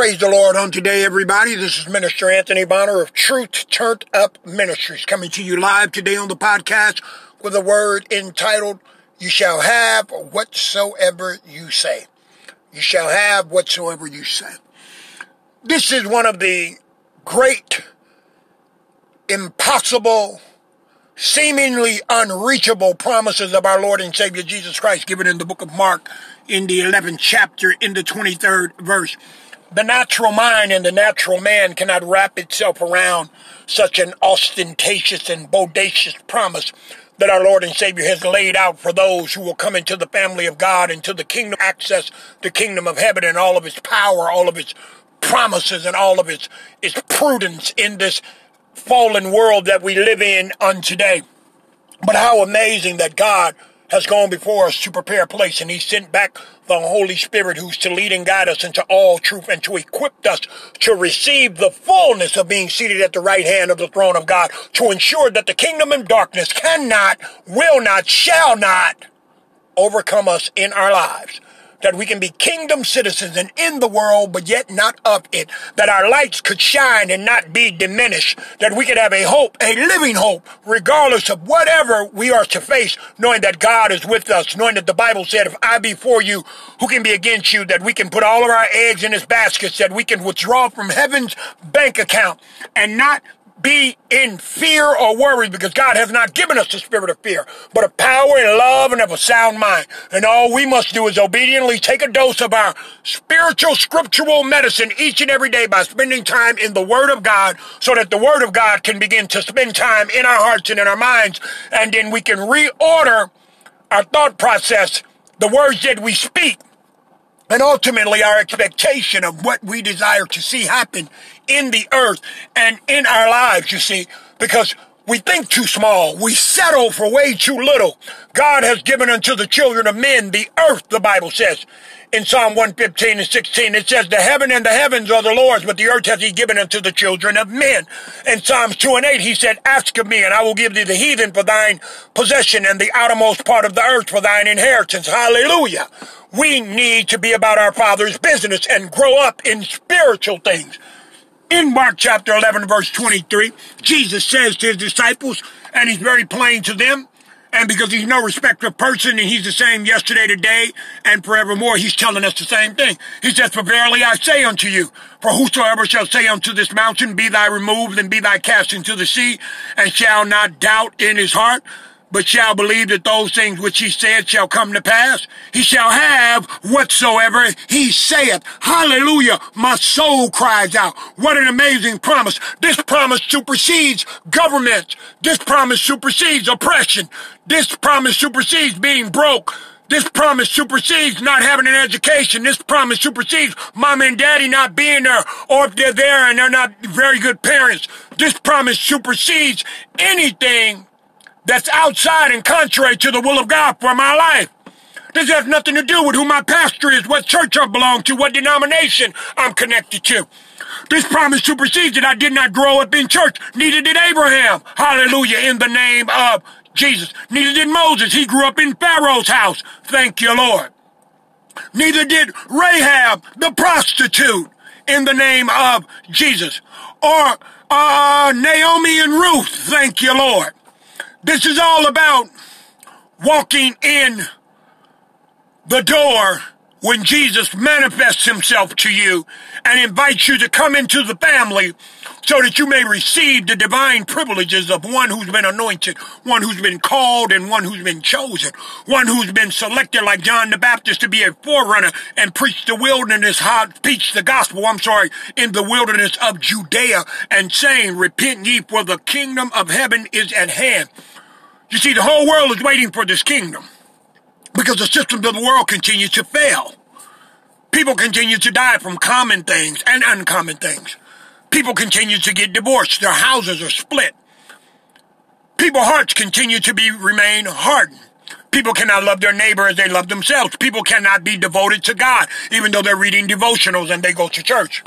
Praise the Lord on today, everybody. This is Minister Anthony Bonner of Truth Turned Up Ministries coming to you live today on the podcast with a word entitled, You Shall Have Whatsoever You Say. You shall have whatsoever you say. This is one of the great, impossible, seemingly unreachable promises of our Lord and Savior Jesus Christ given in the book of Mark in the 11th chapter in the 23rd verse. The natural mind and the natural man cannot wrap itself around such an ostentatious and bodacious promise that our Lord and Savior has laid out for those who will come into the family of God, into the kingdom, access the kingdom of heaven and all of its power, all of its promises and all of its, its prudence in this fallen world that we live in on today. But how amazing that God has gone before us to prepare a place, and He sent back the Holy Spirit who's to lead and guide us into all truth and to equip us to receive the fullness of being seated at the right hand of the throne of God, to ensure that the kingdom of darkness cannot, will not, shall not overcome us in our lives that we can be kingdom citizens and in the world, but yet not of it, that our lights could shine and not be diminished, that we could have a hope, a living hope, regardless of whatever we are to face, knowing that God is with us, knowing that the Bible said, if I be for you, who can be against you, that we can put all of our eggs in his baskets, that we can withdraw from heaven's bank account and not be in fear or worry because God has not given us the spirit of fear, but of power and love and of a sound mind. And all we must do is obediently take a dose of our spiritual scriptural medicine each and every day by spending time in the Word of God so that the Word of God can begin to spend time in our hearts and in our minds. And then we can reorder our thought process, the words that we speak and ultimately our expectation of what we desire to see happen in the earth and in our lives, you see, because we think too small. We settle for way too little. God has given unto the children of men the earth, the Bible says. In Psalm 115 and 16, it says, The heaven and the heavens are the Lord's, but the earth has he given unto the children of men. In Psalms 2 and 8, he said, Ask of me, and I will give thee the heathen for thine possession, and the outermost part of the earth for thine inheritance. Hallelujah. We need to be about our Father's business and grow up in spiritual things. In Mark chapter 11, verse 23, Jesus says to his disciples, and he's very plain to them, and because he's no respecter of person and he's the same yesterday, today, and forevermore, he's telling us the same thing. He says, For verily I say unto you, for whosoever shall say unto this mountain, Be thy removed and be thy cast into the sea, and shall not doubt in his heart, but shall believe that those things which he said shall come to pass. He shall have whatsoever he saith. Hallelujah. My soul cries out. What an amazing promise. This promise supersedes government. This promise supersedes oppression. This promise supersedes being broke. This promise supersedes not having an education. This promise supersedes mom and daddy not being there, or if they're there and they're not very good parents. This promise supersedes anything that's outside and contrary to the will of God for my life. This has nothing to do with who my pastor is, what church I belong to, what denomination I'm connected to. This promise supersedes that I did not grow up in church. Neither did Abraham. Hallelujah. In the name of Jesus. Neither did Moses. He grew up in Pharaoh's house. Thank you, Lord. Neither did Rahab, the prostitute, in the name of Jesus. Or uh, Naomi and Ruth. Thank you, Lord. This is all about walking in the door when Jesus manifests himself to you and invites you to come into the family so that you may receive the divine privileges of one who's been anointed, one who's been called, and one who's been chosen, one who's been selected like John the Baptist to be a forerunner and preach the wilderness, how, preach the gospel, I'm sorry, in the wilderness of Judea and saying, repent ye for the kingdom of heaven is at hand. You see, the whole world is waiting for this kingdom because the systems of the world continue to fail. People continue to die from common things and uncommon things. People continue to get divorced. Their houses are split. People's hearts continue to be remain hardened. People cannot love their neighbor as they love themselves. People cannot be devoted to God, even though they're reading devotionals and they go to church.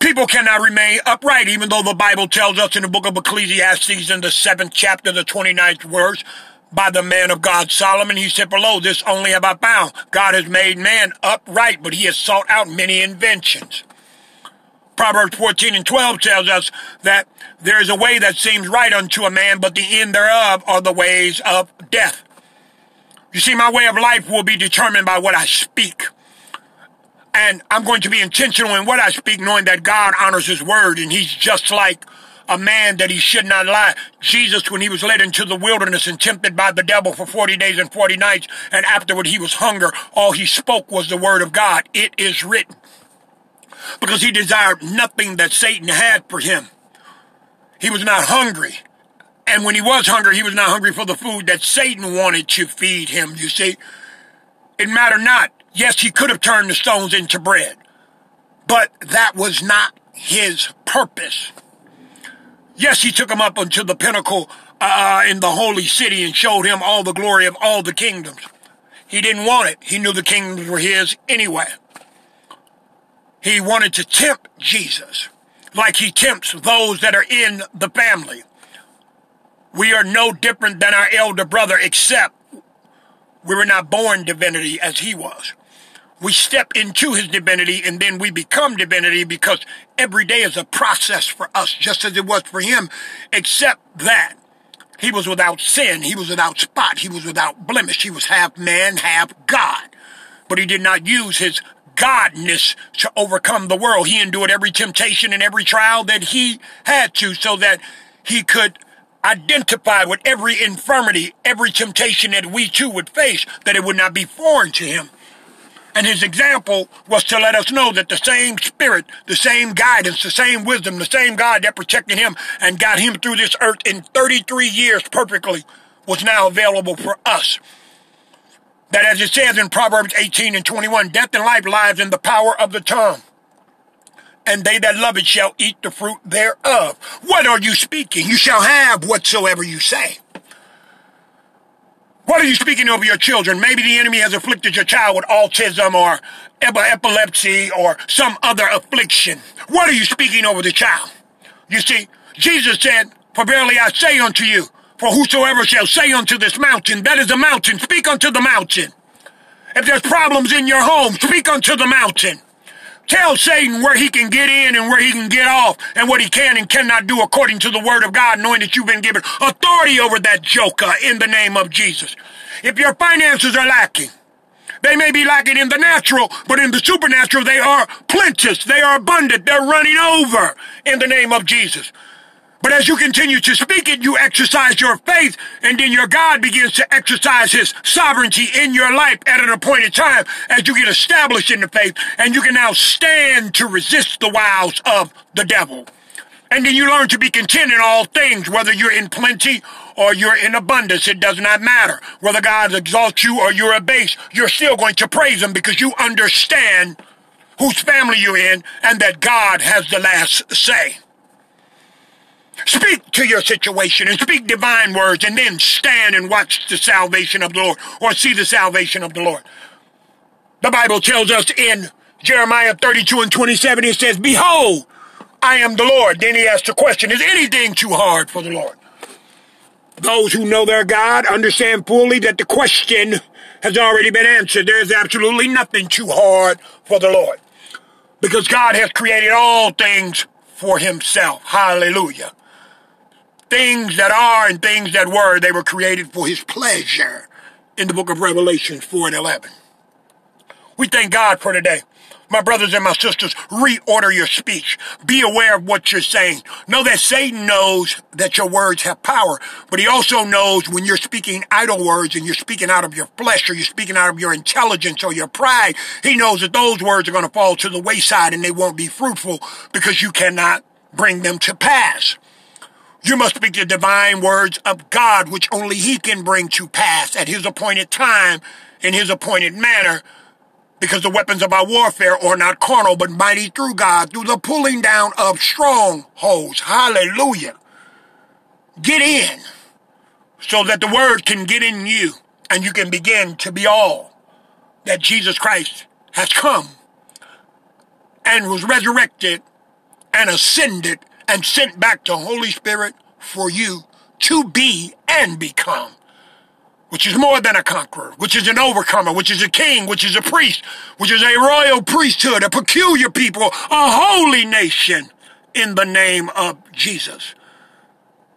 People cannot remain upright, even though the Bible tells us in the book of Ecclesiastes in the seventh chapter, the 29th verse, by the man of God Solomon, he said, Below this only have I found. God has made man upright, but he has sought out many inventions. Proverbs 14 and 12 tells us that there is a way that seems right unto a man, but the end thereof are the ways of death. You see, my way of life will be determined by what I speak. And I'm going to be intentional in what I speak, knowing that God honors his word, and he's just like a man that he should not lie. Jesus, when he was led into the wilderness and tempted by the devil for 40 days and 40 nights, and afterward he was hunger, all he spoke was the word of God. It is written. Because he desired nothing that Satan had for him. He was not hungry. And when he was hungry, he was not hungry for the food that Satan wanted to feed him, you see. It mattered not. Yes, he could have turned the stones into bread, but that was not his purpose. Yes, he took him up unto the pinnacle uh, in the holy city and showed him all the glory of all the kingdoms. He didn't want it. He knew the kingdoms were his anyway. He wanted to tempt Jesus like he tempts those that are in the family. We are no different than our elder brother, except we were not born divinity as he was. We step into his divinity and then we become divinity because every day is a process for us, just as it was for him, except that he was without sin, he was without spot, he was without blemish, he was half man, half God. But he did not use his godness to overcome the world. He endured every temptation and every trial that he had to so that he could identify with every infirmity, every temptation that we too would face, that it would not be foreign to him. And his example was to let us know that the same spirit, the same guidance, the same wisdom, the same God that protected him and got him through this earth in 33 years perfectly was now available for us. That as it says in Proverbs 18 and 21, death and life lies in the power of the tongue and they that love it shall eat the fruit thereof. What are you speaking? You shall have whatsoever you say. What are you speaking over your children? Maybe the enemy has afflicted your child with autism or epilepsy or some other affliction. What are you speaking over the child? You see, Jesus said, For verily I say unto you, for whosoever shall say unto this mountain, that is a mountain, speak unto the mountain. If there's problems in your home, speak unto the mountain. Tell Satan where he can get in and where he can get off and what he can and cannot do according to the word of God, knowing that you've been given authority over that joker in the name of Jesus. If your finances are lacking, they may be lacking in the natural, but in the supernatural, they are plenteous. They are abundant. They're running over in the name of Jesus. But as you continue to speak it, you exercise your faith, and then your God begins to exercise his sovereignty in your life at an appointed time as you get established in the faith, and you can now stand to resist the wiles of the devil. And then you learn to be content in all things, whether you're in plenty or you're in abundance. It does not matter. Whether God exalts you or you're abased, you're still going to praise him because you understand whose family you're in and that God has the last say. Speak to your situation and speak divine words and then stand and watch the salvation of the Lord or see the salvation of the Lord. The Bible tells us in Jeremiah 32 and 27, it says, Behold, I am the Lord. Then he asks the question, is anything too hard for the Lord? Those who know their God understand fully that the question has already been answered. There's absolutely nothing too hard for the Lord. Because God has created all things for himself. Hallelujah things that are and things that were, they were created for his pleasure in the book of Revelation 4 and 11. We thank God for today. My brothers and my sisters, reorder your speech. Be aware of what you're saying. Know that Satan knows that your words have power, but he also knows when you're speaking idle words and you're speaking out of your flesh or you're speaking out of your intelligence or your pride, he knows that those words are going to fall to the wayside and they won't be fruitful because you cannot bring them to pass. You must speak the divine words of God, which only He can bring to pass at His appointed time, in His appointed manner, because the weapons of our warfare are not carnal, but mighty through God, through the pulling down of strongholds. Hallelujah. Get in so that the word can get in you and you can begin to be all that Jesus Christ has come and was resurrected and ascended and sent back to Holy Spirit for you to be and become. which is more than a conqueror, which is an overcomer, which is a king, which is a priest, which is a royal priesthood, a peculiar people, a holy nation in the name of Jesus.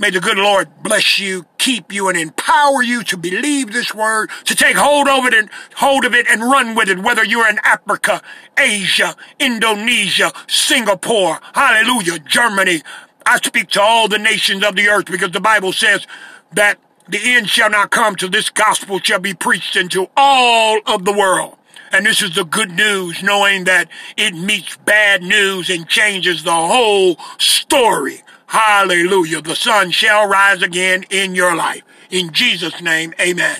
May the good Lord bless you, keep you, and empower you to believe this word, to take hold of it and hold of it and run with it, whether you're in Africa, Asia, Indonesia, Singapore, hallelujah, Germany. I speak to all the nations of the earth because the Bible says that the end shall not come till this gospel shall be preached into all of the world. And this is the good news, knowing that it meets bad news and changes the whole story. Hallelujah. The sun shall rise again in your life. In Jesus' name, amen.